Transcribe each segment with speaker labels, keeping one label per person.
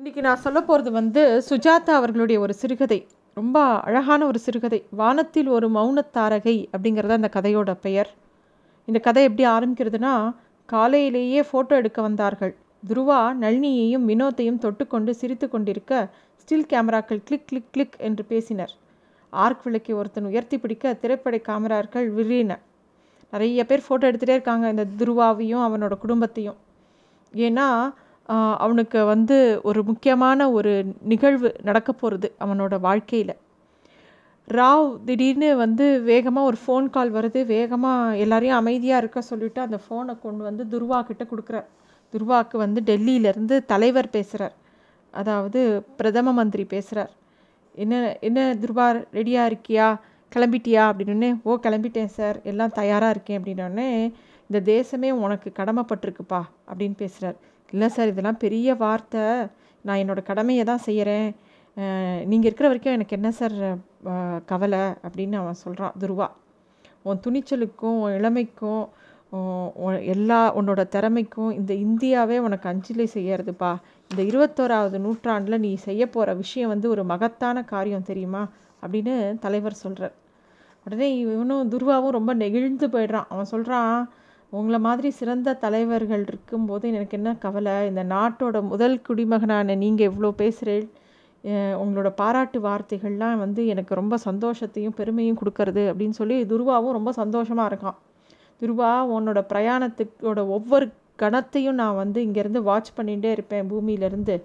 Speaker 1: இன்றைக்கி நான் சொல்ல போகிறது வந்து சுஜாதா அவர்களுடைய ஒரு சிறுகதை. ரொம்ப அழகான ஒரு சிறுகதை. வானத்தில் ஒரு மௌனத்தாரகை அப்படிங்கிறது அந்த கதையோட பெயர். இந்த கதை எப்படி ஆரம்பிக்கிறதுனா காலையிலேயே ஃபோட்டோ எடுக்க வந்தார்கள். துருவா நளினியையும் வினோத்தையும் தொட்டுக்கொண்டு சிரித்து கொண்டிருக்க ஸ்டில் கேமராக்கள் கிளிக் கிளிக் கிளிக் என்று பேசினர். ஆர்க் விளக்கை ஒருத்தன் உயர்த்தி பிடிக்க திரைப்பட கேமராக்கள் விரின. நிறைய பேர் ஃபோட்டோ எடுத்துகிட்டே இருக்காங்க இந்த துருவாவையும் அவனோட குடும்பத்தையும். ஏன்னா அவனுக்கு வந்து ஒரு முக்கியமான ஒரு நிகழ்வு நடக்க போகிறது அவனோட வாழ்க்கையில். ராவ் திடீர்னு வந்து வேகமாக ஒரு ஃபோன் கால் வருது. வேகமாக எல்லாரையும் அமைதியாக இருக்க சொல்லிவிட்டு அந்த ஃபோனை கொண்டு வந்து துர்வாக்கிட்ட கிட்ட கொடுக்குறார். துர்வாக்கு வந்து டெல்லியிலேருந்து தலைவர் பேசுகிறார் அதாவது பிரதம மந்திரி பேசுகிறார் என்ன என்ன துர்வா ரெடியாக இருக்கியா? கிளம்பிட்டியா? அப்படின்னு ஓ கிளம்பிட்டேன் சார். எல்லாம் தயாராக இருக்கேன் அப்படின்னோடனே இந்த தேசமே உனக்கு கடமைப்பட்டிருக்குப்பா அப்படின்னு பேசுகிறார் இல்லை சார் இதெல்லாம் பெரிய வார்த்தை. நான் என்னோடய கடமையை தான் செய்கிறேன் நீங்கள் இருக்கிற வரைக்கும் எனக்கு என்ன சார் கவலை? அப்படின்னு அவன் சொல்கிறான் துருவா. உன் துணிச்சலுக்கும் உன் இளமைக்கும் எல்லா உன்னோட திறமைக்கும் இந்த இந்தியாவே உனக்கு அஞ்சலி செய்யறதுப்பா. இந்த இருபத்தோராவது நூற்றாண்டில் நீ செய்ய போகிற விஷயம் வந்து ஒரு மகத்தான காரியம் தெரியுமா? அப்படின்னு தலைவர் சொல்கிறார் உடனே இவனும் துருவாவும் ரொம்ப நெகிழ்ந்து போயிடுறான். அவன் சொல்கிறான் உங்களை மாதிரி சிறந்த தலைவர்கள் இருக்கும்போது எனக்கு என்ன கவலை? இந்த நாட்டோட முதல் குடிமகனான நீங்கள் இவ்வளோ பேசுகிறேன் உங்களோட பாராட்டு வார்த்தைகள்லாம் வந்து எனக்கு ரொம்ப சந்தோஷத்தையும் பெருமையும் கொடுக்கறது அப்படின்னு சொல்லி துருவாவும் ரொம்ப சந்தோஷமாக இருக்கான். துருவா உன்னோட பிரயாணத்துக்கோட ஒவ்வொரு கணத்தையும் நான் வந்து இங்கேருந்து வாட்ச் பண்ணிகிட்டே இருப்பேன் பூமியிலேருந்து.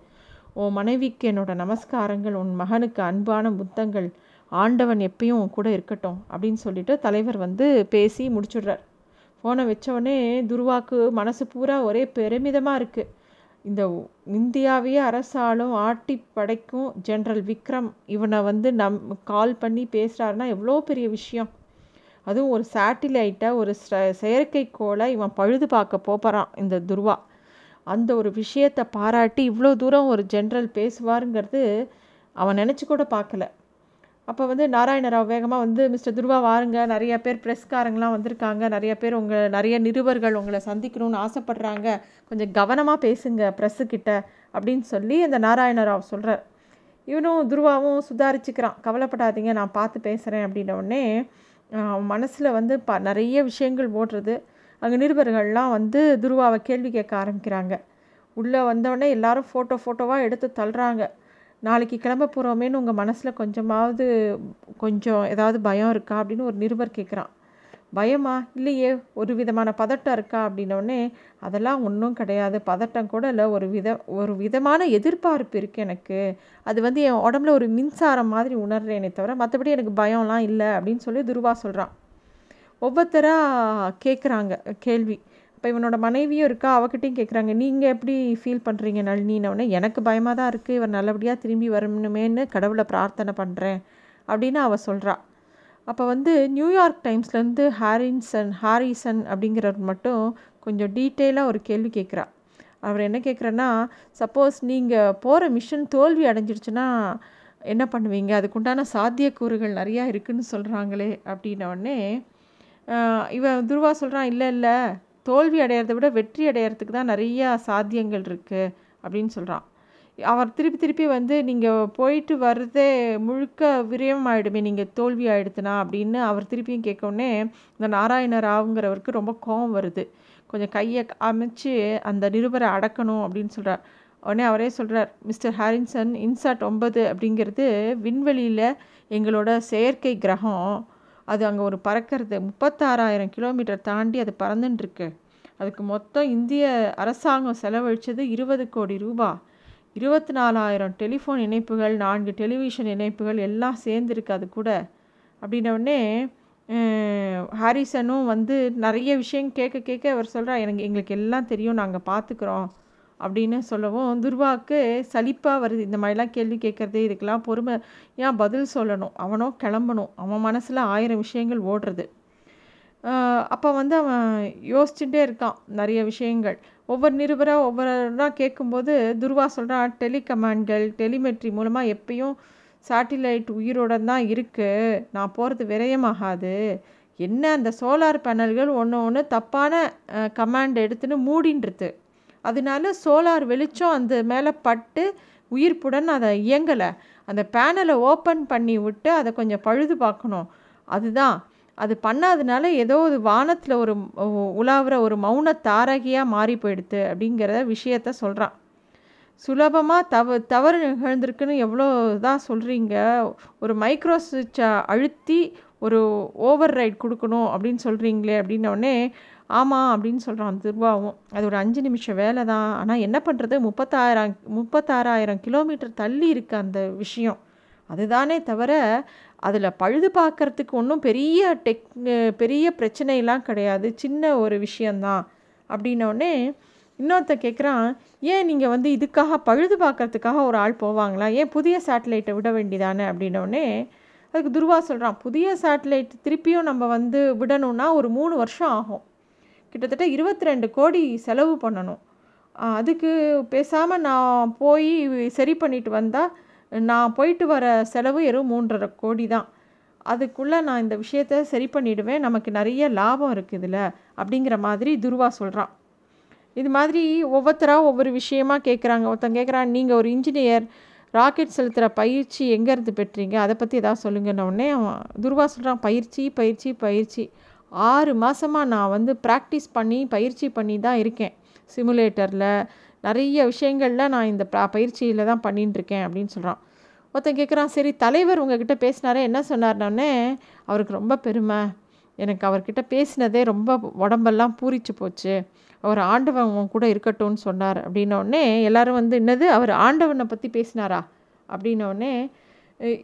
Speaker 1: உன் மனைவிக்கு என்னோட நமஸ்காரங்கள் உன் மகனுக்கு அன்பான புத்தங்கள் ஆண்டவன் எப்பயும் கூட இருக்கட்டும் அப்படின்னு சொல்லிட்டு தலைவர் வந்து பேசி முடிச்சுடுறார். ஃபோனை வச்சோடனே துருவாக்கு மனசு பூரா ஒரே பெருமிதமாக இருக்குது இந்த இந்தியாவையே அரசாலும் ஆட்டி படைக்கும் ஜென்ரல் விக்ரம் இவனை வந்து நம் கால் பண்ணி பேசுகிறாருன்னா எவ்வளோ பெரிய விஷயம். அதுவும் ஒரு சேட்டிலைட்டை ஒரு செயற்கைக்கோளை இவன் பழுது பார்க்க போகிறான் இந்த துருவா. அந்த ஒரு விஷயத்தை பாராட்டி இவ்வளோ தூரம் ஒரு ஜென்ரல் பேசுவாருங்கிறது அவன் நினச்சி கூட பார்க்கல. அப்போ வந்து நாராயணராவ் வேகமாக வந்து மிஸ்டர் துருவா வாருங்க. நிறைய பேர் ப்ரெஸ்காரங்களாம் வந்திருக்காங்க. நிறைய பேர் உங்கள் நிறைய நிருபர்கள் உங்களை சந்திக்கணும்னு ஆசைப்பட்றாங்க. கொஞ்சம் கவனமாக பேசுங்க ப்ரெஸ்ஸுக்கிட்ட அப்படின்னு சொல்லி அந்த நாராயணராவ் சொல்கிறார் இவனும் துருவாவும் சுதாரிச்சுக்கிறான். கவலைப்படாதீங்க நான் பார்த்து பேசுகிறேன் அப்படின்னோடனே மனசில் வந்து ப நிறைய விஷயங்கள் ஓடுறது. அங்கே நிருபர்கள்லாம் வந்து துருவாவை கேள்வி கேட்க ஆரம்பிக்கிறாங்க. உள்ளே வந்தோடனே எல்லாரும் ஃபோட்டோ ஃபோட்டோவாக எடுத்து தள்ளுறாங்க. நாளைக்கு கிளம்ப போகிறோமேனு உங்கள் மனசில் கொஞ்சமாவது கொஞ்சம் ஏதாவது பயம் இருக்கா அப்படின்னு ஒரு நிருபர் கேட்குறான் பயமா? இல்லையே ஒரு விதமான பதட்டம் இருக்கா அப்படின்னோடனே அதெல்லாம் ஒன்றும் கிடையாது. பதட்டம் கூட இல்லை. ஒரு வித ஒரு விதமான எதிர்பார்ப்பு இருக்குது எனக்கு. அது வந்து என் உடம்புல ஒரு மின்சாரம் மாதிரி உணர்றேனே தவிர மற்றபடி எனக்கு பயம்லாம் இல்லை. அப்படின்னு சொல்லி துருவா சொல்கிறான் ஒவ்வொருத்தராக கேட்குறாங்க கேள்வி. இப்போ இவனோட மனைவியும் இருக்கா? அவகிட்டையும் கேட்குறாங்க நீங்கள் எப்படி ஃபீல் பண்ணுறீங்க நளினினவுடனே எனக்கு பயமாக தான் இருக்குது இவர் நல்லபடியாக திரும்பி வரணுமேன்னு கடவுளை பிரார்த்தனை பண்ணுறேன் அப்படின்னு அவள் சொல்கிறா அப்போ வந்து நியூயார்க் டைம்ஸ்லேருந்து ஹாரின்சன் ஹாரிசன் அப்படிங்கிறவர் மட்டும் கொஞ்சம் டீட்டெயிலாக ஒரு கேள்வி கேட்குறா அவர் என்ன கேட்குறேன்னா சப்போஸ் நீங்கள் போகிற மிஷன் தோல்வி அடைஞ்சிருச்சுன்னா என்ன பண்ணுவீங்க? அதுக்குண்டான சாத்தியக்கூறுகள் நிறையா இருக்குதுன்னு சொல்கிறாங்களே அப்படின்னோடனே இவன் துருவா சொல்கிறான் இல்லை இல்லை. தோல்வி அடையிறத விட வெற்றி அடையிறதுக்கு தான் நிறையா சாத்தியங்கள் இருக்குது அப்படின்னு சொல்கிறான் அவர் திருப்பி திருப்பி வந்து நீங்கள் போயிட்டு வர்றதே முழுக்க விரயம் ஆகிடுமே நீங்கள் தோல்வி ஆகிடுத்துனா அப்படின்னு அவர் திருப்பியும் கேட்கவுடனே இந்த நாராயண ராவுங்கிறவருக்கு ரொம்ப கோபம் வருது. கொஞ்சம் கையை அமைச்சு அந்த நிருபரை அடக்கணும் அப்படின்னு சொல்கிறார் உடனே அவரே சொல்கிறார் மிஸ்டர் ஹாரின்சன் இன்சாட் ஒன்பது அப்படிங்கிறது விண்வெளியில் எங்களோட செயற்கை கிரகம். அது அங்கே ஒரு பறக்கிறது. முப்பத்தாறாயிரம் கிலோமீட்டர் தாண்டி அது பறந்துட்டுருக்கு அதுக்கு மொத்தம் இந்திய அரசாங்கம் செலவழித்தது இருபது கோடி ரூபா. இருபத்தி நாலாயிரம் டெலிஃபோன் இணைப்புகள் நான்கு டெலிவிஷன் இணைப்புகள் எல்லாம் சேர்ந்துருக்கு அது கூட. அப்படின்னோடனே ஹாரிசனும் வந்து நிறைய விஷயம் கேட்க கேட்க அவர் சொல்கிறா எனக்கு எங்களுக்கு எல்லாம் தெரியும் நாங்கள் பார்த்துக்குறோம். அப்படின்னு சொல்லவும் துர்வாவுக்கு சலிப்பாக வருது. இந்த மாதிரிலாம் கேள்வி கேட்குறது இதுக்கெல்லாம் பொறுமை ஏன் பதில் சொல்லணும்? அவனோ கிளம்பணும். அவன் மனசில் ஆயிரம் விஷயங்கள் ஓடுறது. அப்போ வந்து அவன் யோசிச்சுட்டே இருக்கான் நிறைய விஷயங்கள். ஒவ்வொரு நிருபராக ஒவ்வொருனா கேட்கும்போது துர்வா சொல்கிறான் டெலிகமாண்ட்கள் டெலிமெட்ரி மூலமாக எப்பயும் சேட்டிலைட் உயிரோட தான் இருக்குது நான் போகிறது விரயமாகாது. என்ன அந்த சோலார் பேனல்கள் ஒன்று ஒன்று தப்பான கமாண்ட் எடுத்துன்னு மூடின்றது அதனால சோலார் வெளிச்சம் அந்த மேலே பட்டு உயிர்ப்புடன் அதை இயங்கலை. அந்த பேனலை ஓப்பன் பண்ணி விட்டு அதை கொஞ்சம் பழுது பார்க்கணும். அதுதான். அது பண்ணாதனால ஏதோ ஒரு வானத்தில் ஒரு உலாவுற ஒரு மௌன தாரகியாக மாறி போயிடுது அப்படிங்கிற விஷயத்த சொல்கிறான் சுலபமாக தவ தவறு நிகழ்ந்திருக்குன்னு எவ்வளோ தான் சொல்கிறீங்க ஒரு மைக்ரோ சுவிட்சை அழுத்தி ஒரு ஓவர் ரைட் கொடுக்கணும் அப்படின்னு சொல்கிறீங்களே அப்படின்னோடனே ஆமாம் அப்படின்னு சொல்கிறான் துர்வாவும். அது ஒரு அஞ்சு நிமிஷம் வேலை தான். ஆனால் என்ன பண்ணுறது முப்பத்தாயிரம் முப்பத்தாறாயிரம் கிலோமீட்டர் தள்ளி இருக்குது அந்த விஷயம். அதுதானே தவிர அதில் பழுது பார்க்குறதுக்கு ஒன்றும் பெரிய டெக் பெரிய பிரச்சனையெல்லாம் கிடையாது. சின்ன ஒரு விஷயந்தான் அப்படின்னோடனே இன்னொருத்த கேட்குறான் ஏன் நீங்கள் வந்து இதுக்காக பழுது பார்க்குறதுக்காக ஒரு ஆள் போவாங்களா? ஏன் புதிய சேட்டலைட்டை விட வேண்டிதானே அப்படின்னோடனே அதுக்கு துருவா சொல்கிறான் புதிய சேட்டலைட் திருப்பியும் நம்ம வந்து விடணும்னா ஒரு மூணு வருஷம் ஆகும். கிட்டத்தட்ட இருபத்தி ரெண்டு கோடி செலவு பண்ணணும். அதுக்கு பேசாமல் நான் போய் சரி பண்ணிட்டு வந்தால் நான் போயிட்டு வர செலவு வெறும் மூன்றரை கோடி தான். அதுக்குள்ளே நான் இந்த விஷயத்த சரி பண்ணிவிடுவேன் நமக்கு நிறைய லாபம் இருக்குது இதில் அப்படிங்கிற மாதிரி துருவா சொல்கிறான் இது மாதிரி ஒவ்வொருத்தராக ஒவ்வொரு விஷயமா கேட்குறாங்க ஒருத்தன் கேட்குறான் நீங்கள் ஒரு இன்ஜினியர் ராக்கெட் செலுத்துகிற பயிற்சி எங்கேருந்து பெற்றீங்க? அதை பற்றி எதாவது சொல்லுங்கன்னொடனே அவன் துருவா சொல்கிறான் பயிற்சி பயிற்சி பயிற்சி. ஆறு மாதமாக நான் வந்து ப்ராக்டிஸ் பண்ணி பயிற்சி பண்ணி தான் இருக்கேன். சிமுலேட்டரில் நிறைய விஷயங்களில் நான் இந்த பயிற்சியில் தான் பண்ணிட்டுருக்கேன் அப்படின்னு சொல்கிறான் ஒருத்தன் கேட்குறான் சரி தலைவர் உங்ககிட்ட பேசினாரே என்ன சொன்னார்னோடனே அவருக்கு ரொம்ப பெருமை. எனக்கு அவர்கிட்ட பேசினதே ரொம்ப உடம்பெல்லாம் பூரிச்சு போச்சு. அவர் ஆண்டவன் கூட இருக்கட்டும்னு சொன்னார் அப்படின்னோடனே எல்லோரும் வந்து என்னது அவர் ஆண்டவனை பற்றி பேசினாரா? அப்படின்னோடனே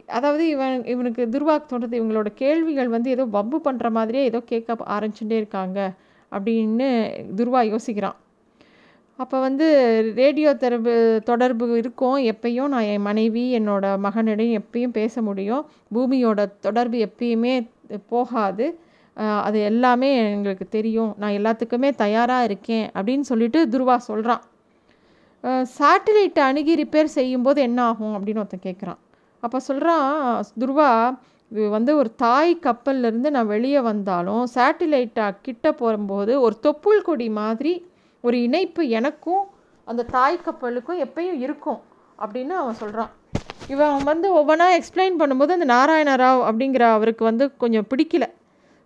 Speaker 1: அதாவது இவன் இவனுக்கு துர்வாக் தோன்றது இவங்களோட கேள்விகள் வந்து ஏதோ வம்பு பண்ணுற மாதிரியே ஏதோ கேட்க ஆரம்பிச்சுட்டே இருக்காங்க அப்படின்னு துர்வா யோசிக்கிறான். அப்போ வந்து ரேடியோ தொடர்பு தொடர்பு இருக்கும். எப்பயும் நான் என் மனைவி என்னோடய மகனிடையும் எப்பயும் பேச முடியும். பூமியோட தொடர்பு எப்பயுமே போகாது. அது எல்லாமே எங்களுக்கு தெரியும். நான் எல்லாத்துக்குமே தயாராக இருக்கேன் அப்படின்னு சொல்லிட்டு துருவா சொல்கிறான் சேட்டலைட்டை அணுகி ரிப்பேர் செய்யும்போது என்ன ஆகும் அப்படின்னு ஒருத்தன் கேட்குறான் அப்போ சொல்கிறான் துருவா இது வந்து ஒரு தாய் கப்பல்லேருந்து நான் வெளியே வந்தாலும் சேட்டிலைட்டாக கிட்ட போகும்போது ஒரு தொப்புள் கொடி மாதிரி ஒரு இணைப்பு எனக்கும் அந்த தாய் கப்பலுக்கும் எப்பயும் இருக்கும் அப்படின்னு அவன் சொல்கிறான் இவன் வந்து ஒவ்வொன்றா எக்ஸ்பிளைன் பண்ணும்போது அந்த நாராயண ராவ் அப்படிங்கிற அவருக்கு வந்து கொஞ்சம் பிடிக்கல.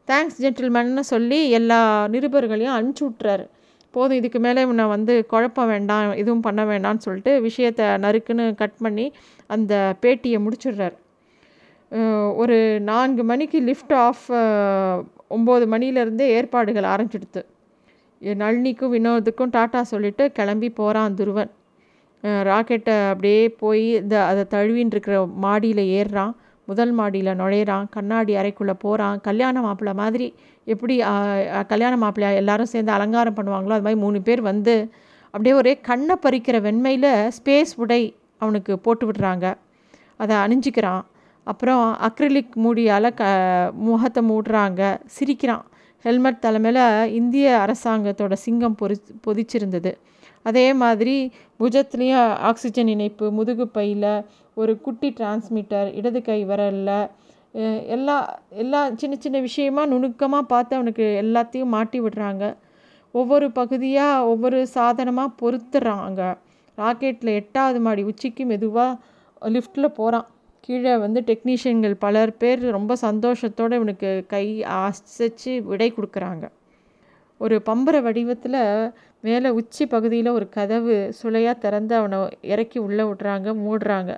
Speaker 1: தேங்க்ஸ் ஜென்டில்மேன்னு சொல்லி எல்லா நிருபர்களையும் அனுப்பிச்சி விட்றாரு போதும் இதுக்கு மேலே நான் வந்து குழப்பம் வேண்டாம் எதுவும் பண்ண வேண்டாம்னு சொல்லிட்டு விஷயத்தை நறுக்குன்னு கட் பண்ணி அந்த பேட்டியை முடிச்சிடுறார். ஒரு நான்கு மணிக்கு லிஃப்ட் ஆஃப் ஒம்பது மணிலேருந்தே ஏற்பாடுகள் ஆரம்பிச்சிடுது நளினிக்கும் வினோதுக்கும் டாட்டா சொல்லிவிட்டு கிளம்பி போகிறான் துருவன். ராக்கெட்டை அப்படியே போய் இந்த அதை தழுவின்னு இருக்கிற மாடியில் ஏறுறான். முதல் மாடியில் நுழையிறான். கண்ணாடி அறைக்குள்ளே போகிறான் கல்யாண மாப்பிள்ளை மாதிரி எப்படி கல்யாண மாப்பிள்ளை எல்லாரும் சேர்ந்து அலங்காரம் பண்ணுவாங்களோ அது மாதிரி மூணு பேர் வந்து அப்படியே ஒரே கண்ணை பறிக்கிற வெண்மையில் ஸ்பேஸ் உடை அவனுக்கு போட்டு விடுறாங்க. அதை அணிஞ்சிக்கிறான். அப்புறம் அக்ரிலிக் மூடியால் க முகத்தை மூடுறாங்க. சிரிக்கிறான். ஹெல்மெட் தலைமையில் இந்திய அரசாங்கத்தோட சிங்கம் பொறி பொதிச்சிருந்தது. அதே மாதிரி புஜத்துலேயும் ஆக்சிஜன் இணைப்பு முதுகு பையில் ஒரு குட்டி டிரான்ஸ்மிட்டர் இடது கை விரலில் எல்லா எல்லா சின்ன சின்ன விஷயமா நுணுக்கமாக பார்த்து அவனுக்கு எல்லாத்தையும் மாட்டி விடுறாங்க. ஒவ்வொரு பகுதியாக ஒவ்வொரு சாதனமாக பொறுத்துறாங்க. ராக்கெட்டில் எட்டாவது மாடி உச்சிக்கு மெதுவாக லிஃப்ட்டில் போகிறான் கீழே வந்து டெக்னீஷியன்கள் பலர் பேர் ரொம்ப சந்தோஷத்தோடு இவனுக்கு கை அசைச்சு விடை கொடுக்குறாங்க. ஒரு பம்பர வடிவத்தில் மேலே உச்சி பகுதியில் ஒரு கதவு சுளையாக திறந்து அவனை இறக்கி உள்ளே விட்றாங்க மூடுறாங்க.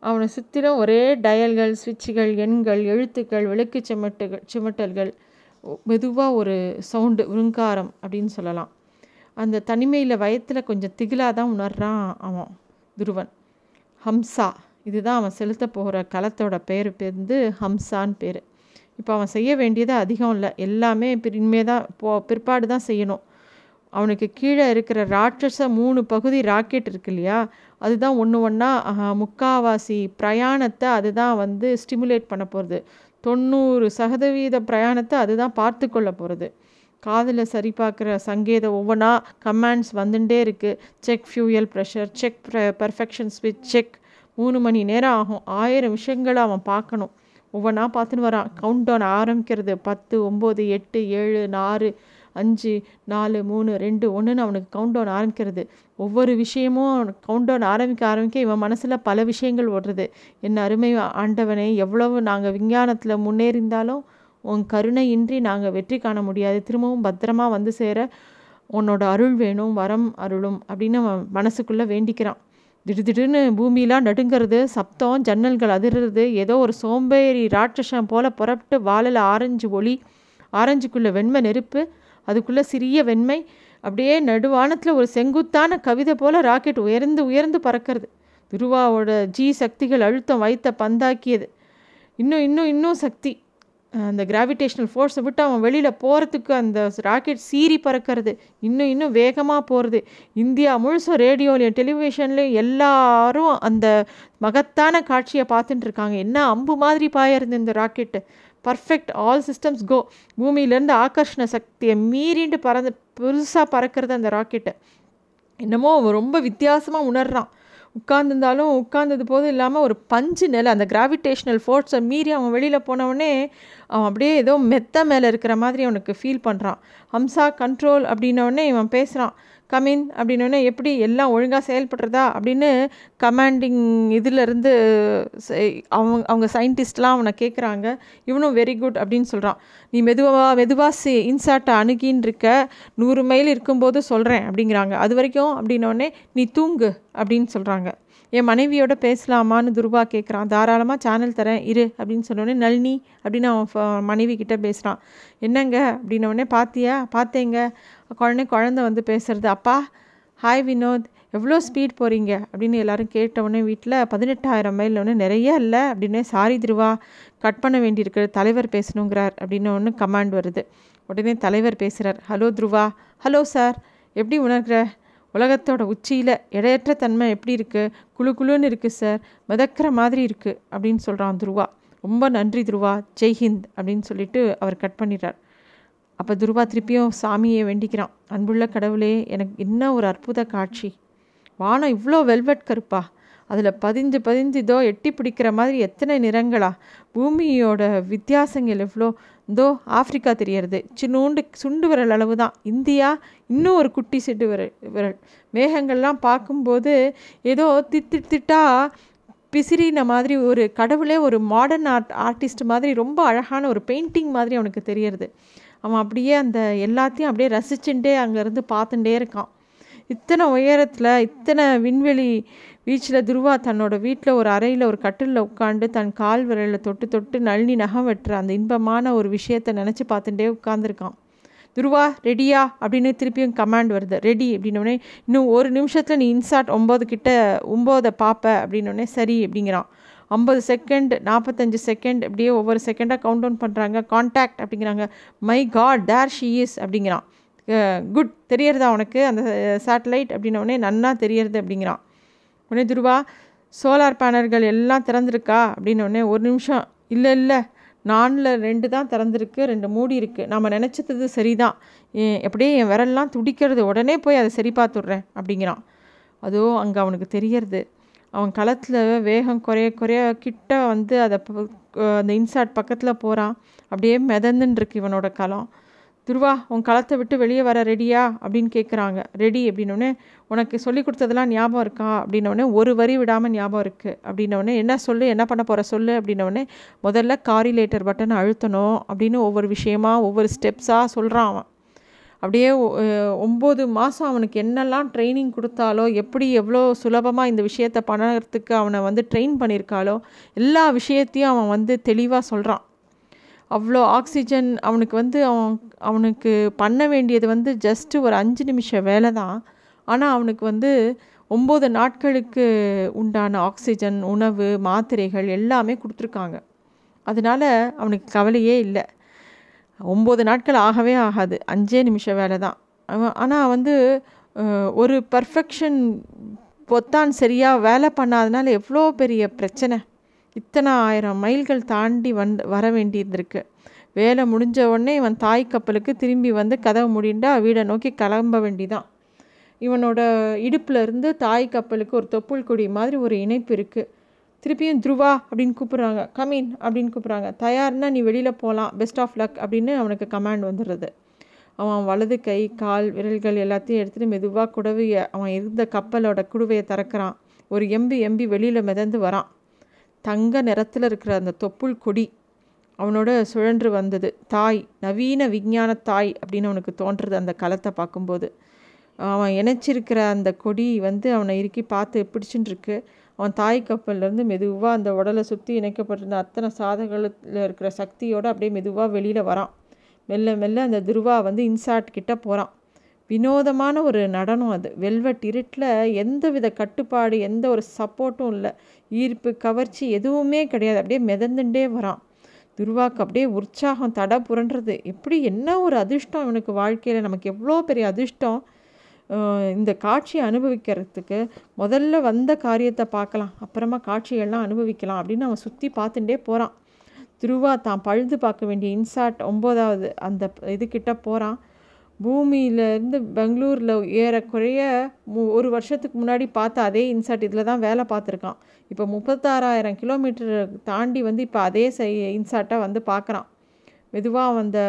Speaker 1: அவனை சுற்றிலும் ஒரே டயல்கள் சுவிட்சுகள் எண்கள் எழுத்துக்கள் விளக்கு சிமட்டுகள் சிமட்டல்கள் மெதுவாக ஒரு சவுண்டு விருங்காரம் அப்படின்னு சொல்லலாம். அந்த தனிமையில் வயத்தில் கொஞ்சம் திகிலாக தான் உணர்றான் அவன் துருவன். ஹம்சா இதுதான் அவன் செலுத்த போகிற களத்தோட பேர் வந்து ஹம்சான்னு பேர். இப்போ அவன் செய்ய வேண்டியது அதிகம் இல்லை எல்லாமே இனிமே தான் போ பிற்பாடு தான் செய்யணும். அவனுக்கு கீழே இருக்கிற ராட்சச மூணு பகுதி ராக்கெட் இருக்கு இல்லையா அதுதான் ஒன்று ஒன்றா முக்காவாசி பிரயாணத்தை அதுதான் வந்து ஸ்டிமுலேட் பண்ண போகிறது தொண்ணூறு சதவீத பிரயாணத்தை அதுதான் பார்த்து கொள்ள போகிறது காதில் சரி பார்க்குற சங்கேதம் ஒவ்வொன்றா கமாண்ட்ஸ் வந்துட்டே இருக்குது check fuel pressure check perfection ஸ்விட்ச் செக் மூணு மணி நேரம் ஆகும். ஆயிரம் விஷயங்களை அவன் பார்க்கணும். ஒவ்வொன்றா பார்த்துன்னு வரான். கவுண்ட் டவுன் ஆரம்பிக்கிறது பத்து ஒம்பது எட்டு ஏழு நாலு அஞ்சு நாலு மூணு ரெண்டு ஒன்றுன்னு அவனுக்கு கவுண்ட் டவுன் ஆரம்பிக்கிறது. ஒவ்வொரு விஷயமும் கவுண்ட் டவுன் ஆரம்பிக்க ஆரம்பிக்க இவன் மனசில் பல விஷயங்கள் ஓடுறது. என் அருமை ஆண்டவனை எவ்வளவு நாங்கள் விஞ்ஞானத்தில் முன்னேறிந்தாலும் உன் கருணை இன்றி நாங்கள் வெற்றி காண முடியாது. திரும்பவும் பத்திரமா வந்து சேர உன்னோட அருள் வேணும் வரம் அருளும் அப்படின்னு அவன் மனசுக்குள்ளே வேண்டிக்கிறான். திடீர்னு பூமியெலாம் நடுங்கிறது சப்தம் ஜன்னல்கள் அதிர்றது ஏதோ ஒரு சோம்பேறி ராட்சசம் போல் புறப்பட்டு வாழல ஆரஞ்சு ஒளி ஆரஞ்சுக்குள்ளே வெண்மை நெருப்பு அதுக்குள்ளே சிறிய வெண்மை அப்படியே நடுவானத்தில் ஒரு செங்குத்தான கவிதை போல் ராக்கெட் உயர்ந்து உயர்ந்து பறக்கிறது. துருவாவோட ஜி சக்திகள் அழுத்தம் வைத்த பந்தாக்கியது. இன்னும் இன்னும் இன்னும் சக்தி. அந்த கிராவிடேஷ்னல் ஃபோர்ஸை விட்டு அவன் வெளியில் போகிறதுக்கு அந்த ராக்கெட் சீறி பறக்கிறது. இன்னும் இன்னும் வேகமாக போகிறது இந்தியா முழுசும் ரேடியோலையும் டெலிவிஷன்லேயும் எல்லாரும் அந்த மகத்தான காட்சியை பார்த்துட்டு இருக்காங்க. என்ன அம்பு மாதிரி பாயிருது இந்த rocket perfect all systems go பூமியிலேருந்து ஆகர்ஷண சக்தியை மீறிண்டு பறந்து புதுசாக பறக்கிறது அந்த ராக்கெட்டு என்னமோ ரொம்ப வித்தியாசமாக உணர்றான். உட்காந்துருந்தாலும் உட்கார்ந்தது போதும் இல்லாமல் ஒரு பஞ்சு நிலை அந்த கிராவிடேஷ்னல் ஃபோர்ஸை மீறி அவன் வெளியில் போனவொடனே அவன் அப்படியே ஏதோ மெத்த மேலே இருக்கிற மாதிரி அவனுக்கு ஃபீல் பண்ணுறான் ஹம்சா கண்ட்ரோல் அப்படின்னோடனே இவன் பேசுகிறான் கமின் அப்படின்னோடனே எப்படி எல்லாம் ஒழுங்காக செயல்படுறதா? அப்படின்னு கமாண்டிங் இதிலிருந்து அவங்க அவங்க சயின்டிஸ்ட்லாம் அவனை கேட்குறாங்க இவனும் வெரி குட் அப்படின்னு சொல்கிறான் நீ மெதுவாக மெதுவாக சி இன்சாட்டை அணுகின்னு இருக்க. நூறு மைல் இருக்கும்போது சொல்கிறேன் அப்படிங்கிறாங்க. அது வரைக்கும் அப்படின்னோடனே நீ தூங்கு அப்படின்னு சொல்கிறாங்க என் மனைவியோட பேசலாமான்னு துருவா கேட்குறான் தாராளமாக சேனல் தரேன். இரு அப்படின்னு சொன்னோடனே நளினி அப்படின்னு அவன் மனைவி கிட்டே பேசுகிறான் என்னங்க? அப்படின்னோடனே பார்த்தியா பார்த்தேங்க குழந்தை குழந்த வந்து பேசுகிறது அப்பா ஹாய் வினோத் எவ்வளோ ஸ்பீட் போகிறீங்க அப்படின்னு எல்லோரும் கேட்டவுடனே வீட்டில் பதினெட்டாயிரம் மைல் ஒன்று நிறைய இல்லை. அப்படின்னே சாரி திருவா கட் பண்ண வேண்டியிருக்கு தலைவர் பேசணுங்கிறார். அப்படின்னு ஒன்று கமாண்ட் வருது. உடனே தலைவர் பேசுகிறார் ஹலோ துருவா ஹலோ சார் எப்படி உணர்கிற உலகத்தோட உச்சியில் இடையற்ற தன்மை எப்படி இருக்குது குழு குழுன்னு இருக்குது சார் மிதக்கிற மாதிரி இருக்குது அப்படின்னு சொல்கிறான் துருவா. ரொம்ப நன்றி துருவா ஜெய்ஹிந்த் அப்படின்னு சொல்லிட்டு அவர் கட் பண்ணிடுறார். அப்போ துருவா திருப்பியும் சாமியை வேண்டிக்கிறான். அன்புள்ள கடவுளே எனக்கு என்ன ஒரு அற்புத காட்சி. வானம் இவ்வளோ வெல்வெட் கருப்பா. அதில் பதிஞ்சு பதிஞ்சு இதோ எட்டி பிடிக்கிற மாதிரி எத்தனை நிறங்களா. பூமியோட வித்தியாசங்கள் எவ்வளோ இதோ ஆஃப்ரிக்கா தெரியறது சின்னூண்டு சுண்டு விரல் அளவு தான் இந்தியா இன்னும் ஒரு குட்டி சிட்டு விரல் விரல். மேகங்கள்லாம் பார்க்கும்போது ஏதோ திட்டு திட்டா பிசிறின மாதிரி ஒரு கடவுளே ஒரு மாடர்ன் ஆர்ட் ஆர்டிஸ்ட் மாதிரி ரொம்ப அழகான ஒரு பெயிண்டிங் மாதிரி அவனுக்கு தெரியறது அவன் அப்படியே அந்த எல்லாத்தையும் அப்படியே ரசிச்சுட்டே அங்கேருந்து பார்த்துட்டே இருக்கான். இத்தனை உயரத்தில் இத்தனை விண்வெளி வீச்சில் துருவா தன்னோட வீட்டில் ஒரு அறையில் ஒரு கட்டிலில் உட்காந்து தன் கால் விரலில் தொட்டு தொட்டு நளினி நகம் வெட்டுற அந்த இன்பமான ஒரு விஷயத்தை நினச்சி பார்த்துட்டே உட்காந்துருக்கான் துருவா ரெடியா? அப்படின்னு திருப்பியும் கமாண்ட் வருது. ரெடி அப்படின்னோடனே இன்னும் ஒரு நிமிஷத்தில் நீ இன்சாட் ஒம்பது கிட்ட ஒம்போதை பார்ப்ப அப்படின்னோடனே சரி அப்படிங்கிறான். ஐம்பது செகண்ட் நாற்பத்தஞ்சு செகண்ட் அப்படியே ஒவ்வொரு செகண்டாக கவுண்ட் டவுன் பண்ணுறாங்க கான்டாக்ட் அப்படிங்கிறாங்க. My god there she is அப்படிங்கிறான். குட் தெரியறதா உனக்கு? அந்த சேட்டலைட் அப்படின்னோடனே நன்னா தெரியறது அப்படிங்கிறான். உடனே துருவா சோலார் பேனல்கள் எல்லாம் திறந்துருக்கா? அப்படின்னோடனே ஒரு நிமிஷம் இல்லை இல்லை நானில் ரெண்டு தான் திறந்துருக்கு ரெண்டு மூடி இருக்குது நம்ம நினச்சது சரிதான். எப்படியே என் விரல்லாம் துடிக்கிறது. உடனே போய் அதை சரி பார்த்துட்றேன். அப்படிங்கிறான். அதோ அங்கே அவனுக்கு தெரியறது. அவன் களத்தில் வேகம் குறைய குறைய கிட்ட வந்து அதை அந்த இன்சாட் பக்கத்தில் போகிறான் அப்படியே மிதந்துன்னு இருக்கு இவனோட களம். துருவா உன் களத்தை விட்டு வெளியே வர ரெடியா? அப்படின்னு கேட்குறாங்க ரெடி அப்படின்னோடனே உனக்கு சொல்லி கொடுத்ததெல்லாம் ஞாபகம் இருக்கா? அப்படின்னோடனே ஒரு வரி விடாமல் ஞாபகம் இருக்குது அப்படின்னோடனே என்ன சொல்லு என்ன பண்ண போகிற சொல்லு? அப்படின்னோடனே முதல்ல காரிலேட்டர் பட்டனை அழுத்தணும் அப்படின்னு ஒவ்வொரு விஷயமா ஒவ்வொரு ஸ்டெப்ஸாக சொல்கிறான் அவன். அப்படியே ஒம்பது மாதம் அவனுக்கு என்னெல்லாம் ட்ரைனிங் கொடுத்தாலோ எப்படி எவ்வளோ சுலபமாக இந்த விஷயத்தை பண்ணுறதுக்கு அவனை வந்து ட்ரெயின் பண்ணியிருக்காளோ எல்லா விஷயத்தையும் அவன் வந்து தெளிவாக சொல்கிறான் அவ்வளோ ஆக்சிஜன் அவனுக்கு வந்து அவன் அவனுக்கு பண்ண வேண்டியது வந்து ஜஸ்ட்டு ஒரு அஞ்சு நிமிஷம் வேலை தான். ஆனால் அவனுக்கு வந்து ஒம்பது நாட்களுக்கு உண்டான ஆக்சிஜன் உணவு மாத்திரைகள் எல்லாமே கொடுத்துருக்காங்க. அதனால் அவனுக்கு கவலையே இல்லை. ஒம்பது நாட்கள் ஆகவே ஆகாது. அஞ்சே நிமிஷம் வேலை தான். ஆனால் வந்து ஒரு பர்ஃபெக்ஷன் பொத்தான் சரியாக வேலை பண்ணாதனால எவ்வளோ பெரிய பிரச்சனை. இத்தனை ஆயிரம் மைல்கள் தாண்டி வந் வர வேண்டியிருந்திருக்கு. வேலை முடிஞ்ச உடனே இவன் தாய் கப்பலுக்கு திரும்பி வந்து கதவை முடிண்டா வீடை நோக்கி கிளம்ப வேண்டிதான். இவனோட இடுப்பில் இருந்து தாய் கப்பலுக்கு ஒரு தொப்புள் கொடி மாதிரி ஒரு இணைப்பு இருக்குது திருப்பியும் துருவா அப்படின்னு கூப்பிட்றாங்க. கமீன் அப்படின்னு கூப்பிட்றாங்க. தயார்னா நீ வெளியில் போகலாம் பெஸ்ட் ஆஃப் லக் அப்படின்னு அவனுக்கு கமாண்ட் வந்துடுறது. அவன் வலது கை கால் விரல்கள் எல்லாத்தையும் எடுத்துகிட்டு மெதுவாக குடவையை அவன் இருந்த கப்பலோட குடுவையை திறக்கிறான். ஒரு எம்பி எம்பி வெளியில் மிதந்து வரான். தங்க நிறத்தில் இருக்கிற அந்த தொப்புள் கொடி அவனோட சுழன்று வந்தது. தாய் நவீன விஞ்ஞான தாய் அப்படின்னு அவனுக்கு தோன்றுறது அந்த களத்தை பார்க்கும்போது. அவன் இணைச்சிருக்கிற அந்த கொடி வந்து அவனை இறுக்கி பார்த்து பிடிச்சுட்டுருக்கு அவன் தாய் கப்பல்லேருந்து மெதுவாக அந்த உடலை சுற்றி இணைக்கப்பட்டிருந்த அத்தனை சாதகத்தில் இருக்கிற சக்தியோடு அப்படியே மெதுவாக வெளியில் வரான். மெல்ல மெல்ல அந்த துருவா வந்து இன்சாட் கிட்ட போகிறான் வினோதமான ஒரு நடனம் அது. வெல்வெட் இருட்டில் எந்த வித கட்டுப்பாடு எந்த ஒரு சப்போர்ட்டும் இல்லை. ஈர்ப்பு கவர்ச்சி எதுவுமே கிடையாது. அப்படியே மிதந்துட்டே வரான். துருவாக்கு அப்படியே உற்சாகம் தடை புரண்டுறது எப்படி என்ன ஒரு அதிர்ஷ்டம் இவனுக்கு வாழ்க்கையில்? நமக்கு எவ்வளோ பெரிய அதிர்ஷ்டம். இந்த காட்சியை அனுபவிக்கிறதுக்கு முதல்ல வந்த காரியத்தை பார்க்கலாம். அப்புறமா காட்சியெல்லாம் அனுபவிக்கலாம் அப்படின்னு அவன் சுற்றி பார்த்துட்டே போகிறான் துருவா தான் பழுது பார்க்க வேண்டிய இன்சாட் ஒம்போதாவது அந்த இதுக்கிட்ட போகிறான் பூமியிலேருந்து பெங்களூரில் ஏறக்குறைய மு ஒரு வருஷத்துக்கு முன்னாடி பார்த்த அதே இன்சாட் இதில் தான் வேலை பார்த்துருக்கான். இப்போ முப்பத்தாறாயிரம் கிலோமீட்டர் தாண்டி வந்து இப்போ அதே சை இன்சாட்டை வந்து பார்க்குறான். மெதுவாக அந்த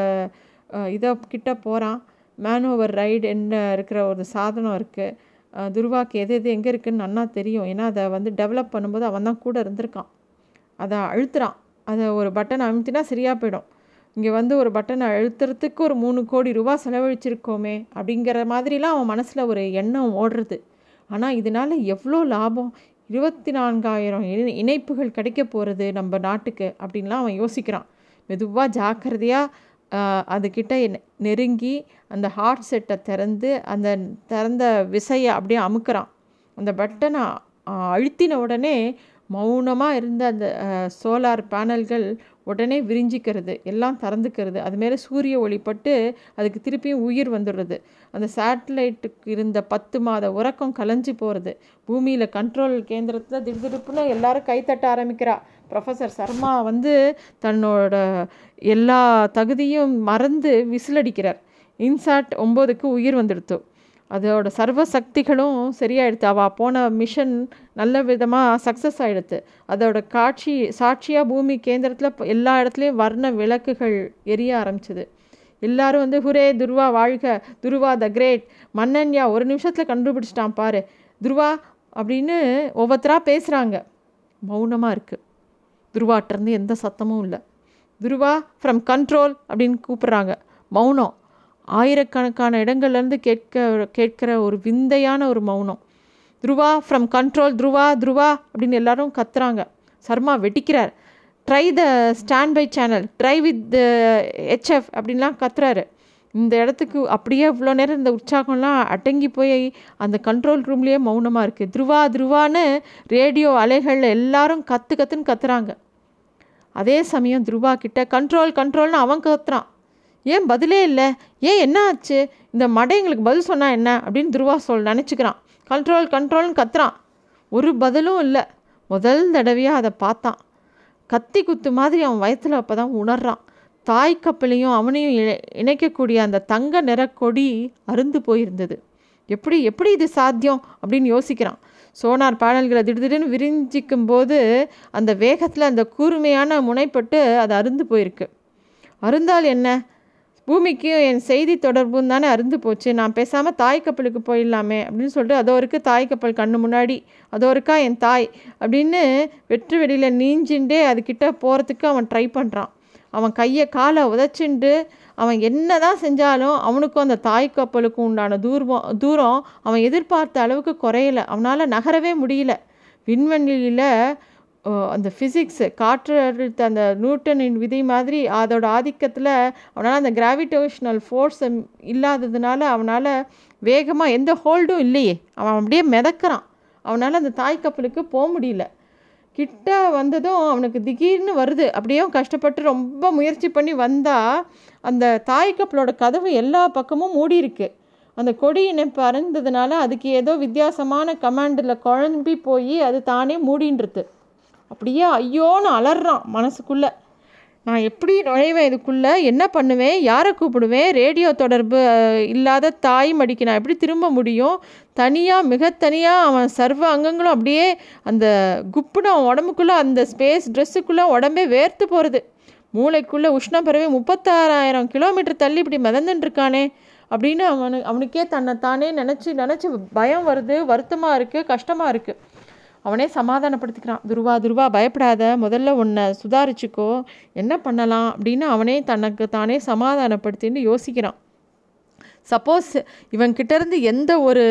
Speaker 1: இதை கிட்ட போகிறான் மேனோவர் ரைடு என்ன இருக்கிற ஒரு சாதனம் இருக்குது துருவாக்கு எது எது எங்கே இருக்குதுன்னு நன்னா தெரியும். ஏன்னா அதை வந்து டெவலப் பண்ணும்போது அவன் தான் கூட இருந்திருக்கான். அதை அழுத்துறான். அதை ஒரு பட்டன் அமுத்தினா சரியாக போயிடும். இங்கே வந்து ஒரு பட்டனை அழுத்துறதுக்கு ஒரு மூணு கோடி ரூபா செலவழிச்சிருக்கோமே அப்படிங்கிற மாதிரிலாம் அவன் மனசில் ஒரு எண்ணம் ஓடுறது. ஆனால் இதனால் எவ்வளோ லாபம்? இருபத்தி நான்காயிரம் இணைப்புகள் கிடைக்க போகிறது நம்ம நாட்டுக்கு அப்படின்லாம் அவன் யோசிக்கிறான். மெதுவாக ஜாக்கிரதையாக அதுக்கிட்ட நெருங்கி அந்த ஹார்ட் செட்டை திறந்து அந்த திறந்த விசையை அப்படியே அமுக்கிறான். அந்த பட்டனை அழுத்தின உடனே மௌனமாக இருந்த அந்த சோலார் பேனல்கள் உடனே விரிஞ்சிக்கிறது எல்லாம் திறந்துக்கிறது. அதுமாரி சூரிய ஒளிப்பட்டு அதுக்கு திருப்பியும் உயிர் வந்துடுறது. அந்த சேட்டலைட்டுக்கு இருந்த பத்து மாத உறக்கம் கலைஞ்சி போகிறது பூமியில் கண்ட்ரோல் கேந்திரத்தில் திடுதிடுப்புன்னு எல்லாரும் கைத்தட்ட ஆரம்பிக்கிறா. ப்ரொஃபஸர் சர்மா வந்து தன்னோட எல்லா தகுதியும் மறந்து விசிலடிக்கிறார். இன்சாட் ஒம்போதுக்கு உயிர் வந்துடுத்து. அதோட சர்வ சக்திகளும் சரியாயிடுத்து. அவள் போன மிஷன் நல்ல விதமாக சக்ஸஸ் ஆகிடுது அதோட காட்சி சாட்சியாக பூமி கேந்திரத்தில் எல்லா இடத்துலையும் வர்ண விளக்குகள் எரிய ஆரம்பிச்சிது. எல்லாரும் வந்து ஹுரே துருவா வாழ்க துருவா த கிரேட். மன்னன்யா ஒரு நிமிஷத்தில் கண்டுபிடிச்சிட்டான் பாரு. துருவா அப்படின்னு ஒவ்வொருத்தராக பேசுகிறாங்க மௌனமாக இருக்குது துருவாட்டிருந்து எந்த சத்தமும் இல்லை. துருவா ஃப்ரம் கண்ட்ரோல் அப்படின்னு கூப்பிட்றாங்க. மௌனம். ஆயிரக்கணக்கான இடங்கள்லேருந்து கேட்க கேட்குற ஒரு விந்தையான ஒரு மௌனம். துருவா ஃப்ரம் கண்ட்ரோல் துருவா துருவா அப்படின்னு எல்லாரும் கத்துறாங்க. Sharma வெட்டிக்கிறார் try the standby channel try with HF அப்படின்லாம் கத்துறாரு. இந்த இடத்துக்கு அப்படியே இவ்வளோ நேரம் இந்த உற்சாகம்லாம் அடங்கி போய் அந்த கண்ட்ரோல் ரூம்லேயே மௌனமாக இருக்குது துருவா துருவான்னு ரேடியோ அலைகளில் எல்லாரும் கற்று கற்றுன்னு கத்துறாங்க. அதே சமயம் துருவா கிட்ட கண்ட்ரோல் கண்ட்ரோல்னு அவன் கத்துறான் ஏன் பதிலே இல்லை? ஏன் என்ன ஆச்சு? இந்த மடை எங்களுக்கு பதில் சொன்னால் என்ன? அப்படின்னு துருவா சொல் நினச்சிக்கிறான். கண்ட்ரோல் கண்ட்ரோல்னு கத்துறான். ஒரு பதிலும் இல்லை. முதல் தடவையாக அதை பார்த்தான். கத்தி குத்து மாதிரி அவன் வயத்தில் அப்போ தான் உணர்றான். தாய் கப்பலையும் அவனையும் இணைக்கக்கூடிய அந்த தங்க நிற கொடி அருந்து போயிருந்தது. எப்படி எப்படி இது சாத்தியம்? அப்படின்னு யோசிக்கிறான். சோனார் பாடல்களை திடீர்னு விரிஞ்சிக்கும் போது அந்த வேகத்தில் அந்த கூர்மையான முனைப்பட்டு அது அருந்து போயிருக்கு. அருந்தால் என்ன? பூமிக்கும் என் செய்தி தொடர்பும் தானே அருந்து போச்சு. நான் பேசாமல் தாய் கப்பலுக்கு போயிடலாமே அப்படின்னு சொல்லிட்டு அதோ இருக்கு தாய் கப்பல் கண்ணு முன்னாடி. அதோ இருக்கா என் தாய்? அப்படின்னு வெற்று வெளியில் நீஞ்சின்றே அதுக்கிட்ட போகிறதுக்கு அவன் ட்ரை பண்ணுறான் அவன் கையை காலை உதச்சுண்டு அவன் என்ன தான் செஞ்சாலும் அவனுக்கும் அந்த தாய் கப்பலுக்கும் உண்டான தூர்வம் தூரம் அவன் எதிர்பார்த்த அளவுக்கு குறையல. அவனால் நகரவே முடியல. விண்வெளியில் அந்த ஃபிசிக்ஸு காற்றழுத்த அந்த நியூட்டனின் விதி மாதிரி அதோட ஆதிக்கத்தில் அவனால் அந்த கிராவிடேஷனல் ஃபோர்ஸ் இல்லாததுனால அவனால் வேகமாக எந்த ஹோல்டும் இல்லையே. அவன் அப்படியே மிதக்கிறான். அவனால் அந்த தாய் கப்பலுக்கு போக முடியல. கிட்ட வந்ததும் அவனுக்கு திடீர்னு வருது. அப்படியே கஷ்டப்பட்டு ரொம்ப முயற்சி பண்ணி வந்தால் அந்த தாய் கப்பலோட கதவு எல்லா பக்கமும் மூடி இருக்கு அந்த கொடி இணைப்பு அறந்ததுனால அதுக்கு ஏதோ வித்தியாசமான கமாண்டில் குழம்பி போய் அது தானே மூடின்றது. அப்படியே ஐயோன்னு அலறான் மனசுக்குள்ளே. நான் எப்படி நுழைவேன் இதுக்குள்ளே? என்ன பண்ணுவேன்? யாரை கூப்பிடுவேன்? ரேடியோ தொடர்பு இல்லாத தாய் மடிக்கு நான் எப்படி திரும்ப முடியும்? தனியாக மிக தனியாக அவன் சர்வ அங்கங்களும் அப்படியே அந்த குப்புன்னு அவன் உடம்புக்குள்ளே அந்த ஸ்பேஸ் ட்ரெஸ்ஸுக்குள்ளே உடம்பே வேர்த்து போகிறது மூளைக்குள்ளே உஷ்ணப்பறவை முப்பத்தாறாயிரம் கிலோமீட்டர் தள்ளி இப்படி மிதந்துட்டுருக்கானே அப்படின்னு அவனு அவனுக்கே தன்னை தானே நினச்சி நினச்சி பயம் வருது வருத்தமாக இருக்குது கஷ்டமாக இருக்குது அவனே சமாதானப்படுத்திக்கிறான். துருவா துருவா பயப்படாத முதல்ல உன்னை சுதாரிச்சுக்கோ என்ன பண்ணலாம் அப்படின்னு அவனே தனக்கு தானே சமாதானப்படுத்தின்னு யோசிக்கிறான். சப்போஸ் இவன்கிட்டேருந்து எந்த ஒரு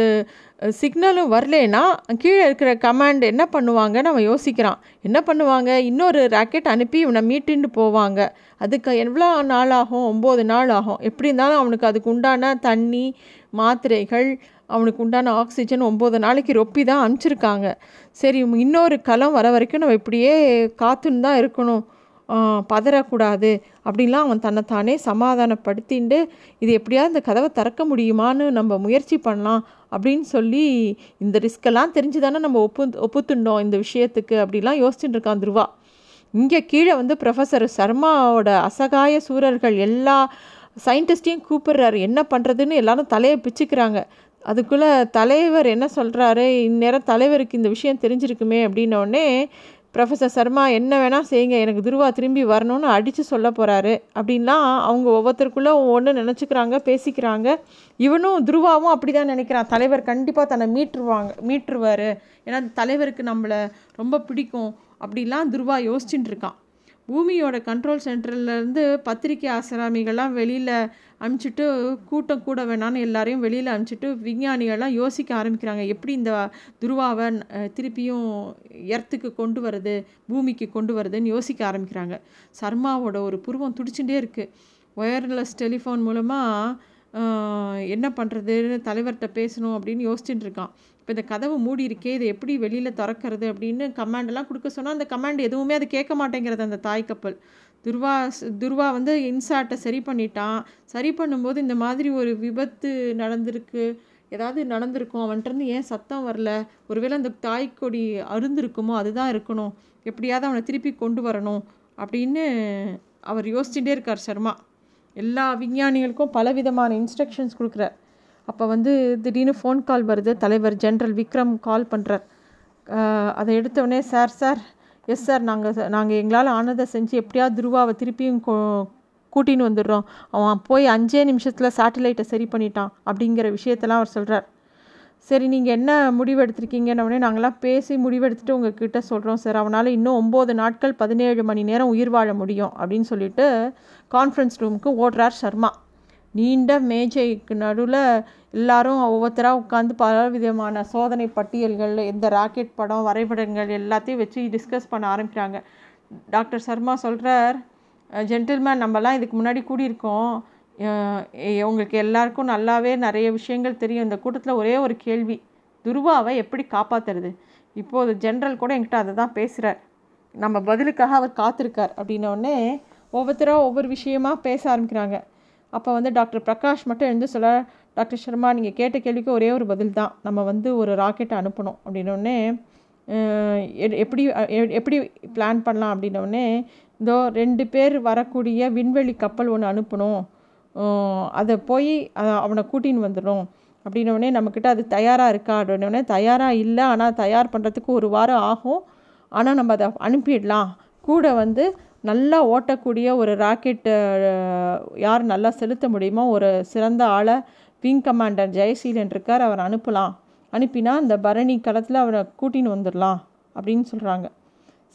Speaker 1: சிக்னலும் வரலேன்னா கீழே இருக்கிற கமாண்ட் என்ன பண்ணுவாங்கன்னு அவன் யோசிக்கிறான். என்ன பண்ணுவாங்க? இன்னொரு ராக்கெட் அனுப்பி இவனை மீட்டுன்னு போவாங்க. அதுக்கு எவ்வளோ நாள் ஆகும்? ஒம்பது நாள் ஆகும். எப்படி இருந்தாலும் அவனுக்கு அதுக்கு உண்டான தண்ணி மாத்திரைகள் அவனுக்கு உண்டான ஆக்சிஜன் ஒம்பது நாளைக்கு ரொப்பி தான் அனுப்பிச்சிருக்காங்க. சரி இன்னொரு களம் வர வரைக்கும் நம்ம இப்படியே காத்துன்னு தான் இருக்கணும். பதறக்கூடாது அப்படின்லாம் அவன் தன்னைத்தானே சமாதானப்படுத்திண்டு இது எப்படியாவது இந்த கதவை திறக்க முடியுமான்னு நம்ம முயற்சி பண்ணலாம் அப்படின்னு சொல்லி இந்த ரிஸ்க்கெல்லாம் தெரிஞ்சு தானே நம்ம ஒப்பு ஒப்புத்துண்டோம் இந்த விஷயத்துக்கு அப்படிலாம் யோசிச்சுட்டு இருக்கான் துருவா. இங்கே கீழே வந்து ப்ரொஃபஸர் சர்மாவோட அசகாய சூரர்கள் எல்லா சயின்டிஸ்டையும் கூப்பிடுறாரு. என்ன பண்ணுறதுன்னு எல்லாரும் தலையை பிச்சுக்கிறாங்க. அதுக்குள்ளே தலைவர் என்ன சொல்கிறாரு இந்நேரம் தலைவருக்கு இந்த விஷயம் தெரிஞ்சிருக்குமே அப்படின்னோடனே ப்ரொஃபஸர் சர்மா என்ன வேணால் செய்யுங்க. எனக்கு துருவா திரும்பி வரணும்னு அடித்து சொல்ல போகிறாரு அப்படின்லாம் அவங்க ஒவ்வொருத்தருக்குள்ளே ஒன்று நினச்சிக்கிறாங்க பேசிக்கிறாங்க. இவனும் துருவாவும் அப்படி தான் நினைக்கிறான். தலைவர் கண்டிப்பாக தன்னை மீட்டுருவாங்க மீட்டுருவார். ஏன்னா தலைவருக்கு நம்மளை ரொம்ப பிடிக்கும் அப்படிலாம் துருவா யோசிச்சுட்டு இருக்கான். பூமியோட கண்ட்ரோல் சென்டர்லேருந்து பத்திரிக்கை ஆசிராமிகள்லாம் வெளியில் அனுப்பிச்சிட்டு கூட்டம் கூட வேணான்னு எல்லாரையும் வெளியில் அனுப்பிச்சிட்டு விஞ்ஞானிகள்லாம் யோசிக்க ஆரம்பிக்கிறாங்க. எப்படி இந்த துருவாவை திருப்பியும் எர்த்துக்கு கொண்டு வருது பூமிக்கு கொண்டு வருதுன்னு யோசிக்க ஆரம்பிக்கிறாங்க. சர்மாவோட ஒரு புருவம் துடிச்சுட்டே இருக்குது ஒயர்லெஸ் டெலிஃபோன் மூலமாக என்ன பண்ணுறதுன்னு தலைவர்கிட்ட பேசணும் அப்படின்னு யோசிச்சுட்டு இருக்கான். இப்போ இந்த கதவு மூடி இருக்கே இதை எப்படி வெளியில் திறக்கிறது அப்படின்னு கமாண்டெல்லாம் கொடுக்க சொன்னால் அந்த கமாண்ட் எதுவுமே அது கேட்க மாட்டேங்கிறது அந்த தாய் கப்பல். துர்வா துர்வா வந்து இன்சாட்டை சரி பண்ணிட்டான். சரி பண்ணும்போது இந்த மாதிரி ஒரு விபத்து நடந்திருக்கு. ஏதாவது நடந்திருக்கும். அவன்கிட்டருந்து ஏன் சத்தம் வரல? ஒருவேளை அந்த தாய்க்கொடி அருந்திருக்குமோ? அதுதான் இருக்கணும். எப்படியாவது அவனை திருப்பி கொண்டு வரணும் அப்படின்னு அவர் யோசிச்சுட்டே இருக்கார் சர்மா. எல்லா விஞ்ஞானிகளுக்கும் பலவிதமான இன்ஸ்ட்ரக்ஷன்ஸ் கொடுக்குறார். அப்போ வந்து திடீர்னு ஃபோன் கால் வருது தலைவர் ஜென்ரல் விக்ரம் கால் பண்ணுறார் அதை எடுத்தவுடனே சார் சார் எஸ் சார் நாங்கள் நாங்கள் எங்களால் ஆனதை செஞ்சு எப்படியாவது துருவாவை திருப்பியும் கூட்டின்னு வந்துடுறோம். அவன் போய் அஞ்சே நிமிஷத்தில் சேட்டலைட்டை சரி பண்ணிட்டான். அப்படிங்கிற விஷயத்தெல்லாம் அவர் சொல்கிறார் சரி நீங்கள் என்ன முடிவு எடுத்திருக்கீங்கன்னு நாங்களாம் பேசி முடிவெடுத்துட்டு உங்ககிட்ட சொல்கிறோம் சார். அவனால் இன்னும் ஒம்பது நாட்கள் பதினேழு மணி நேரம் உயிர் வாழ முடியும் அப்படின்னு சொல்லிட்டு கான்ஃபரன்ஸ் ரூமுக்கு ஓடுறார் சர்மா. நீண்ட மேஜைக்கு நடுவில் எல்லாரும் ஒவ்வொருத்தராக உட்காந்து பல விதமான சோதனை பட்டியல்கள் எந்த ராக்கெட் படம் வரைபடங்கள் எல்லாத்தையும் வச்சு டிஸ்கஸ் பண்ண ஆரம்பிக்கிறாங்க. டாக்டர் சர்மா சொல்கிறார் ஜென்டில்மேன் நம்மலாம் இதுக்கு முன்னாடி கூடியிருக்கோம். உங்களுக்கு எல்லாருக்கும் நல்லாவே நிறைய விஷயங்கள் தெரியும். இந்த கூட்டத்தில் ஒரே ஒரு கேள்வி. துருவாவை எப்படி காப்பாற்றுறது இப்போது ஜென்ரல் கூட என்கிட்ட அதை தான் பேசுகிறார் நம்ம பதிலுக்காக அவர் காத்திருக்கார் அப்படின்னோடனே ஒவ்வொருத்தராக ஒவ்வொரு விஷயமா பேச ஆரம்பிக்கிறாங்க. அப்போ வந்து டாக்டர் பிரகாஷ் மட்டும் எழுந்து சொல்ல டாக்டர் சர்மா நீங்கள் கேட்ட கேள்விக்கு ஒரே ஒரு பதில் தான். நம்ம வந்து ஒரு ராக்கெட்டை அனுப்பணும். அப்படின்னோடனே எப்படி எப்படி பிளான் பண்ணலாம் அப்படின்னோடனே இதோ ரெண்டு பேர் வரக்கூடிய விண்வெளி கப்பல் ஒன்று அனுப்பணும். அதை போய் அவனை கூட்டின்னு வந்துடும் அப்படின்னோடனே நம்மக்கிட்ட அது தயாராக இருக்கா? அப்படின்னோடனே தயாராக இல்லை ஆனால் தயார் பண்ணுறதுக்கு ஒரு வாரம் ஆகும். ஆனால் நம்ம அதை அனுப்பிடலாம். கூட வந்து நல்லா ஓட்டக்கூடிய ஒரு ராக்கெட்டு யார் நல்லா செலுத்த முடியுமோ ஒரு சிறந்த ஆளை விங் கமாண்டர் ஜெயசீலன் இருக்கார் அவர் அனுப்பலாம். அனுப்பினா அந்த பரணி களத்தில் அவரை கூட்டின்னு வந்துடலாம் அப்படின்னு சொல்கிறாங்க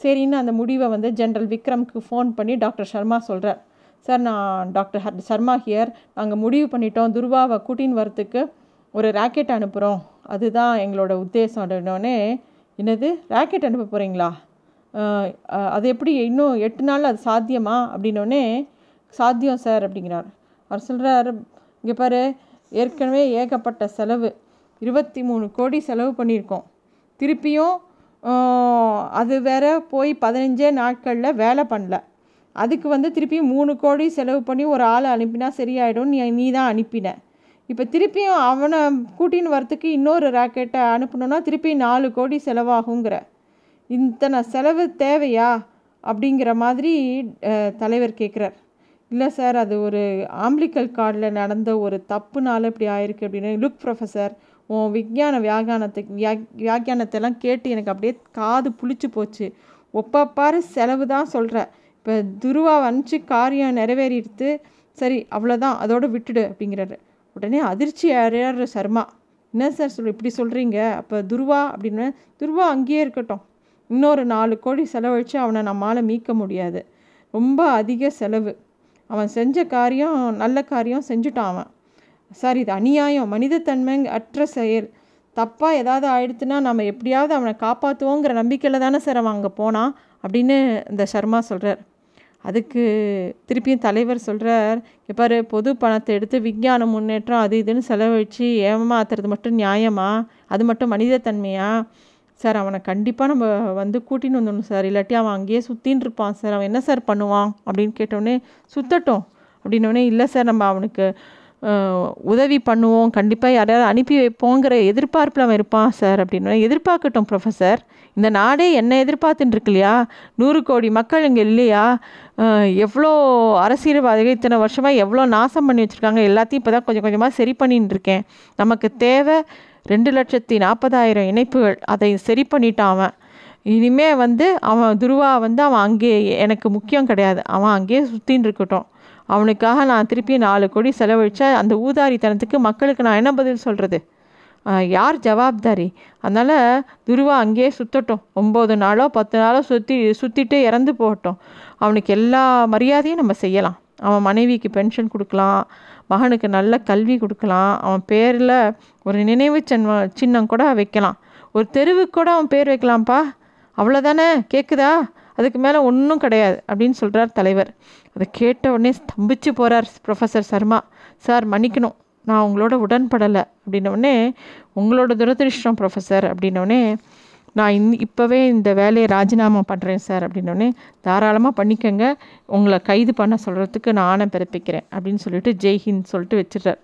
Speaker 1: சரின்னு அந்த முடிவை வந்து ஜென்ரல் விக்ரம்க்கு ஃபோன் பண்ணி டாக்டர் சர்மா சொல்கிறார் சார் நான் டாக்டர் ஹர் சர்மா ஹியர். நாங்கள் முடிவு பண்ணிட்டோம். துர்வாவை கூட்டின்னு வரத்துக்கு ஒரு ராக்கெட் அனுப்புகிறோம் அதுதான் எங்களோட உத்தேசம். அப்படின்னோடனே என்னது? ராக்கெட் அனுப்ப போகிறீங்களா அது எப்படி இன்னும் எட்டு நாள் அது சாத்தியமா? அப்படின்னோடனே சாத்தியம் சார் அப்படிங்கிறார். அவர் சொல்கிறார் இங்கே பாரு ஏற்கனவே ஏகப்பட்ட செலவு. இருபத்தி மூணு கோடி செலவு பண்ணியிருக்கோம். திருப்பியும் அது வேற போய் பதினஞ்சே நாட்களில் வேலை பண்ணல. அதுக்கு வந்து திருப்பி மூணு கோடி செலவு பண்ணி ஒரு ஆளை அனுப்பினா சரியாயிடும் நீ நீ தான் அனுப்பின. இப்போ திருப்பியும் அவனை கூட்டின்னு வரத்துக்கு இன்னொரு ராக்கெட்டை அனுப்பணுன்னா திருப்பி நாலு கோடி செலவாகுங்கிற இத்தனை செலவு தேவையா? அப்படிங்கிற மாதிரி தலைவர் கேட்குறார் இல்லை சார் அது ஒரு ஆம்பிளிக்கல் கார்டில் நடந்த ஒரு தப்புனால இப்படி ஆயிருக்கு அப்படின்னு. லுக் ப்ரொஃபஸர் உன் விஞ்ஞான வியாகானத்துக்கு வியா வியாக்கியானத்தெல்லாம் கேட்டு எனக்கு அப்படியே காது புளிச்சு போச்சு. ஒப்பப்பாரு செலவு தான் சொல்கிற இப்போ துருவா அனுப்பிச்சு காரியம் நிறைவேறிடுத்து சரி அவ்வளோதான் அதோட விட்டுடு அப்படிங்கிறாரு. உடனே அதிர்ச்சி அறையாடுற சர்மா என்ன சார் சொல் இப்படி சொல்கிறீங்க அப்போ துருவா அப்படின்னு துருவா அங்கேயே இருக்கட்டும். இன்னொரு நாலு கோடி செலவழித்து அவனை நம்மளால் மீட்க முடியாது. ரொம்ப அதிக செலவு. அவன் செஞ்ச காரியம் நல்ல காரியம் செஞ்சுட்டான் அவன். சார் இது அநியாயம். மனிதத்தன்மை அற்ற செயல். தப்பாக ஏதாவது ஆயிடுத்துன்னா நம்ம எப்படியாவது அவனை காப்பாற்றுவோங்கிற நம்பிக்கையில் தானே சார் அவன் அங்கே போனான் அப்படின்னு இந்த சர்மா சொல்கிறார் அதுக்கு திருப்பியும் தலைவர் சொல்கிறார் பாரு பொது பணத்தை எடுத்து விஞ்ஞான முன்னேற்றம் அது இதுன்னு செலவழித்து ஏமாத்துறது மட்டும் நியாயமா? அது மட்டும் மனிதத்தன்மையா சார் அவனை கண்டிப்பாக நம்ம வந்து கூட்டின்னு வந்துடணும் சார். இல்லாட்டி அவன் அங்கேயே சுற்றின்னு இருப்பான் சார். அவன் என்ன சார் பண்ணுவான்? அப்படின்னு கேட்டோடனே சுத்தட்டும். அப்படின்னோடனே இல்லை சார் நம்ம அவனுக்கு உதவி பண்ணுவோம் கண்டிப்பாக யாரையாவது அனுப்பி வைப்போங்கிற எதிர்பார்ப்பில் அவன் இருப்பான் சார் அப்படின்னு. எதிர்பார்க்கட்டும் ப்ரொஃபஸர் இந்த நாடே என்ன எதிர்பார்த்துட்டு இருக்கு இல்லையா? நூறு கோடி மக்கள் இங்கே இல்லையா? எவ்வளோ அரசியல்வாதிகள் இத்தனை வருஷமாக எவ்வளோ நாசம் பண்ணி வச்சுருக்காங்க? எல்லாத்தையும் இப்போ தான் கொஞ்சம் கொஞ்சமாக சரி பண்ணிட்டு இருக்கேன். நமக்கு தேவை ரெண்டு லட்சத்தி நாற்பதாயிரம் இணைப்புகள். அதை சரி பண்ணிட்டான் அவன். இனிமே வந்து அவன் துருவா வந்து அவன் அங்கே எனக்கு முக்கியம் கிடையாது. அவன் அங்கேயே சுற்றின்னு இருக்கட்டும். அவனுக்காக நான் திருப்பி நாலு கோடி செலவழித்தா அந்த ஊதாரித்தனத்துக்கு மக்களுக்கு நான் என்ன பதில் சொல்கிறது யார் ஜவாப்தாரி? அதனால் துருவா அங்கேயே சுற்றட்டும் ஒம்பது நாளோ பத்து நாளோ சுற்றி சுற்றிட்டு இறந்து போகட்டும். அவனுக்கு எல்லா மரியாதையும் நம்ம செய்யலாம். அவன் மனைவிக்கு பென்ஷன் கொடுக்கலாம். மகனுக்கு நல்ல கல்வி கொடுக்கலாம். அவன் பேரில் ஒரு நினைவு சின்ன சின்னம் கூட வைக்கலாம். ஒரு தெருவுக்கு கூட அவன் பேர் வைக்கலாம்ப்பா. அவ்வளோதானே கேட்குதா அதுக்கு மேலே ஒன்றும் கிடையாது அப்படின்னு சொல்கிறார் தலைவர். அதை கேட்ட உடனே ஸ்தம்பிச்சு போகிறார் ப்ரொஃபஸர் சர்மா. சார் மன்னிக்கணும். நான் உங்களோட உடன்படலை. அப்படின்னோடனே உங்களோட துரதிருஷ்டம் ப்ரொஃபஸர் அப்படின்னோடனே நான் இந் இப்போவே இந்த வேலையை ராஜினாமா பண்ணுறேன் சார். அப்படின்னோடனே தாராளமாக பண்ணிக்கங்க. உங்களை கைது பண்ண சொல்கிறதுக்கு நான் ஆணை பிறப்பிக்கிறேன். அப்படின்னு சொல்லிட்டு ஜெய்ஹிந்த் சொல்லிட்டு வச்சிடுறார்.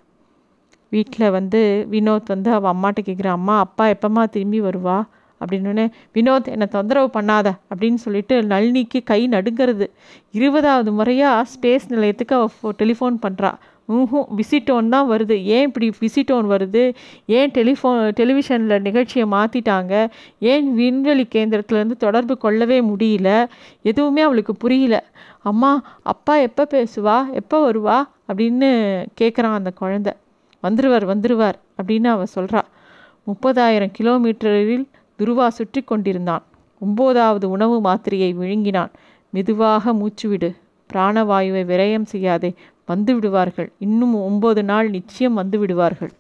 Speaker 1: வீட்டில் வந்து வினோத் வந்து அவள் அம்மாட்ட கேட்குறான் அம்மா அப்பா எப்போம்மா திரும்பி வருவா? அப்படின்னு வினோத் என்னை தொந்தரவு பண்ணாத அப்படின்னு சொல்லிட்டு நளினிக்கு கை நடுங்கிறது. இருபதாவது முறையாக ஸ்பேஸ் நிலையத்துக்கு அவள் டெலிஃபோன் பண்ணுறா ஊஹும் விசிட்டோன் தான் வருது. ஏன் இப்படி விசிட்டோன் வருது? ஏன் டெலிஃபோன் டெலிவிஷனில் நிகழ்ச்சியை மாற்றிட்டாங்க ஏன் விண்வெளி கேந்திரத்துலேருந்து தொடர்பு கொள்ளவே முடியல? எதுவுமே அவளுக்கு புரியல. அம்மா அப்பா எப்போ பேசுவா? எப்போ வருவா? அப்படின்னு கேட்குறான் அந்த குழந்த. வந்துருவார் வந்துருவார் அப்படின்னு அவன் சொல்கிறா முப்பதாயிரம் கிலோமீட்டரில் துருவா சுற்றி கொண்டிருந்தான். ஒம்போதாவது உணவு மாத்திரையை விழுங்கினான். மெதுவாக மூச்சுவிடு. பிராணவாயுவை விரயம் செய்யாதே வந்து விடுவார்கள். இன்னும் ஒம்பது நாள் நிச்சயம் வந்து விடுவார்கள்.